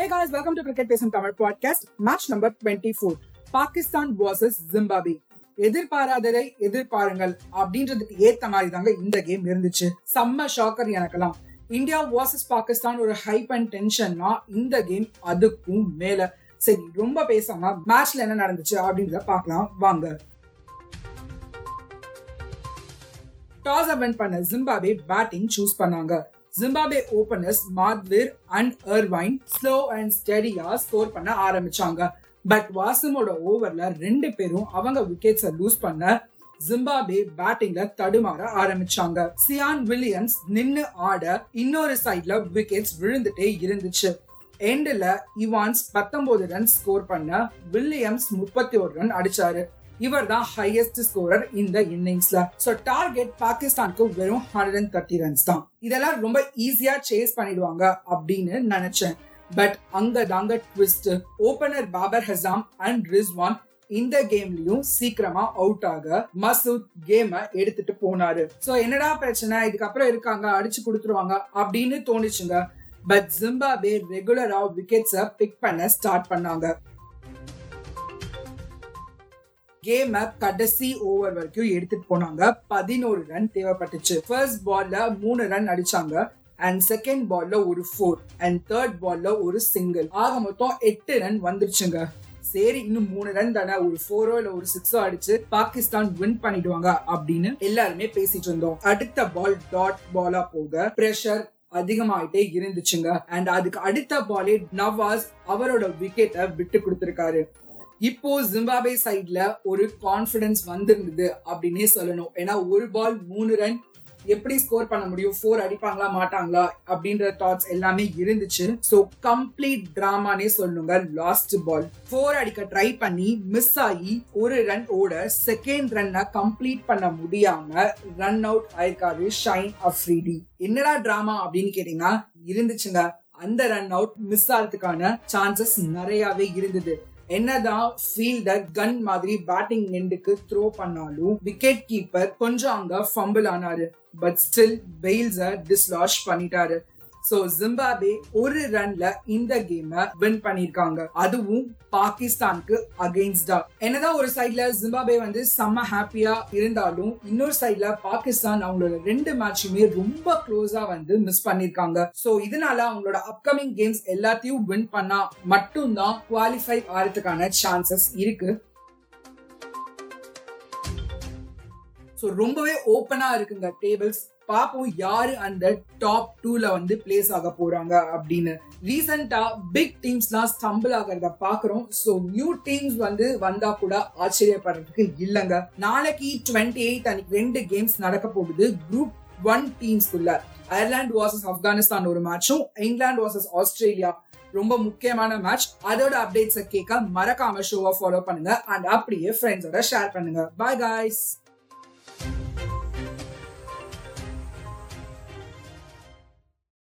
Hey guys, welcome to Cricket பேசும் Tamil podcast match number twenty four Pakistan versus Zimbabwe எதிர்பாராததை எதிர்பாருங்கள் அப்படின்றதுக்கு ஏத்த மாதிரி தாங்க இந்த கேம் இருந்துச்சு. செம்ம ஷாக்கர் எனக்கெல்லாம். இந்தியா வர்சஸ் பாகிஸ்தான் ஒரு ஹைப் அண்ட் டென்ஷன்னா இந்த கேம் அதுக்கும் மேல. சரி ரொம்ப பேசாம மேட்ச்ல என்ன நடந்துச்சு அப்படின்றத பார்க்கலாம். வாங்க. டாஸ் அவன் பண்ண ஜிம்பாபே பேட்டிங் சூஸ் பண்ணாங்க. Zimbabwe openers Madhevere and Ervine slow and ஸ்டெடியா score பண்ண ஆரம்பிச்சாங்க. பட் வாசமோட ஓவர்ல ரெண்டு பேரும் அவங்க விக்கெட்ஸை லூஸ் பண்ண ஜிம்பாபே பேட்டிங்ல தடுமாற ஆரம்பிச்சாங்க. சியான் வில்லியம்ஸ் நின்னு ஆட இன்னொரு சைட்ல விக்கெட்ஸ் விழுந்துட்டே இருந்துச்சு. எண்ட்ல இவான்ஸ் பத்தொன்பது ரன் ஸ்கோர் பண்ண வில்லியம்ஸ் முப்பத்தி ஒரு ரன் அடிச்சாரு. இவர் தான் ஹையஸ்ட் ஸ்கோரர் இந்த இன்னிங்ஸ்ல சோ டார்கெட் பாகிஸ்தானுக்கு வெறும் ஹண்ட்ரட் அண்ட் தேர்ட்டி ரன்ஸ் தான். இதெல்லாம் ரொம்ப ஈஸியா சேஸ் பண்ணிடுவாங்க அப்படின்னு நினைச்சேன். பட் அங்க தாங்க twist opener Babar Azam and Rizwan இந்த கேம்லயும் சீக்கிரமா அவுட் ஆக மசூத் கேம எடுத்துட்டு போனாரு. சோ என்னடா பிரச்சனை? இதுக்கப்புறம் இருக்காங்க அடிச்சு கொடுத்துருவாங்க அப்படின்னு தோணுச்சுங்க. பட் ஜிம்பாபே ரெகுலரா விக்கெட்ஸ பிக் பண்ண ஸ்டார்ட் பண்ணாங்க. கேம கடைசி ஓவர் வரைக்கும் எடுத்துட்டு போனாங்க. பதினோரு ரன் தேவைப்பட்டுச்சு. ஃபர்ஸ்ட் பால்ல மூணு ரன் அடிச்சாங்க. அண்ட் செகண்ட் பால்ல ஒரு ஃபோர் அண்ட் தேர்ட் பால்ல ஒரு சிங்கிள் ஆக மொத்தம் எட்டு ரன் வந்துருச்சுங்க. சரி இன்னும் மூணு ரன் தானே? ஒரு ஃபோரோ இல்ல ஒரு சிக்ஸோ அடிச்சு பாகிஸ்தான் வின் பண்ணிடுவாங்க அப்படின்னு எல்லாருமே பேசிட்டு இருந்தோம். அடுத்த பால் டாட் பாலா போக பிரஷர் அதிகமாயிட்டே இருந்துச்சுங்க. அண்ட் அதுக்கு அடுத்த பாலே நவாஸ் அவரோட விக்கெட்டை விட்டு கொடுத்திருக்காரு. இப்போ ஜிம்பாபே சைட்ல ஒரு கான்பிடன்ஸ் வந்திருந்தது அப்படின்னே சொல்லணும். ஏன்னா ஒரு பால் மூணு ரன் எப்படி ஸ்கோர் பண்ண முடியும்? ஃபோர் அடிப்பாங்களா? மாட்டாங்களா? அப்படின்ற தாட்ஸ் எல்லாமே இருந்துச்சு. ஸோ கம்ப்ளீட் டிராமானே சொல்லுங்க லாஸ்ட் பால் ஃபோர் அடிக்க ட்ரை பண்ணி மிஸ் ஆகி ஒரு ரன் ஓட செகண்ட் ரன்னை கம்ப்ளீட் பண்ண முடியாம ரன் அவுட் ஆயிருக்காரு ஷைன் அஃப்ரிடி என்னடா டிராமா அப்படின்னு கேட்டீங்கன்னா இருந்துச்சுங்க. அந்த ரன் அவுட் மிஸ் ஆகிறதுக்கான சான்சஸ் நிறையாவே இருந்தது. என்னதான் ஃபீல்டர் கன் மாதிரி பேட்டிங் எண்டுக்கு த்ரோ பண்ணாலும் விக்கெட் கீப்பர் கொஞ்சம் அங்க ஃபம்பிள் ஆனாரு. பட் ஸ்டில் பெயில்ஸ டிஸ்லாஷ் பண்ணிட்டாரு. சோ ஜிம்பாபே ஒரு ரன்ல இந்த கேம வின் பண்ணிருக்காங்க. அதுவும் பாகிஸ்தானுக்கு அகெயின்ஸ்டா என்னதான் ஒரு சைட்ல ஜிம்பாபே வந்து செம்ம ஹாப்பியா இருந்தாலும் இன்னொரு சைட்ல பாகிஸ்தான் அவங்களோட ரெண்டு மேட்சுமே ரொம்ப க்ளோஸா வந்து மிஸ் பண்ணிருக்காங்க. சோ இதனால அவங்களோட அப்கமிங் கேம்ஸ் எல்லாத்தையும் வின் பண்ணா மட்டும்தான் குவாலிஃபை ஆறதுக்கான சான்சஸ் இருக்கு. ஸோ ரொம்பவே ஓப்பனாக இருக்குங்க டேபிள்ஸ் பார்ப்போம் யாரு அந்த டாப் டூல வந்து பிளேஸ் ஆக போறாங்க அப்படின்னு. ரீசெண்டா பிக் டீம்ஸ்லாம் ஸ்டம்பிள் ஆகிறத பாக்குறோம். ஸோ நியூ டீம்ஸ் வந்து வந்தா கூட ஆச்சரியப்படுறதுக்கு இல்லைங்க. நாளைக்கு டுவெண்ட்டி எயிட் அன்னைக்கு ரெண்டு கேம்ஸ் நடக்க போகுது. குரூப் ஒன் டீம்ஸ்குள்ள அயர்லாந்து வாசஸ் ஆப்கானிஸ்தான் ஒரு மேட்சும் இங்கிலாந்து வாசஸ் ஆஸ்திரேலியா ரொம்ப முக்கியமான மேட்ச் அதோட அப்டேட்ஸை கேட்க மறக்காம ஷோவை ஃபாலோ பண்ணுங்க. அண்ட் அப்படியே ஃப்ரெண்ட்ஸோட ஷேர் பண்ணுங்க. Bye guys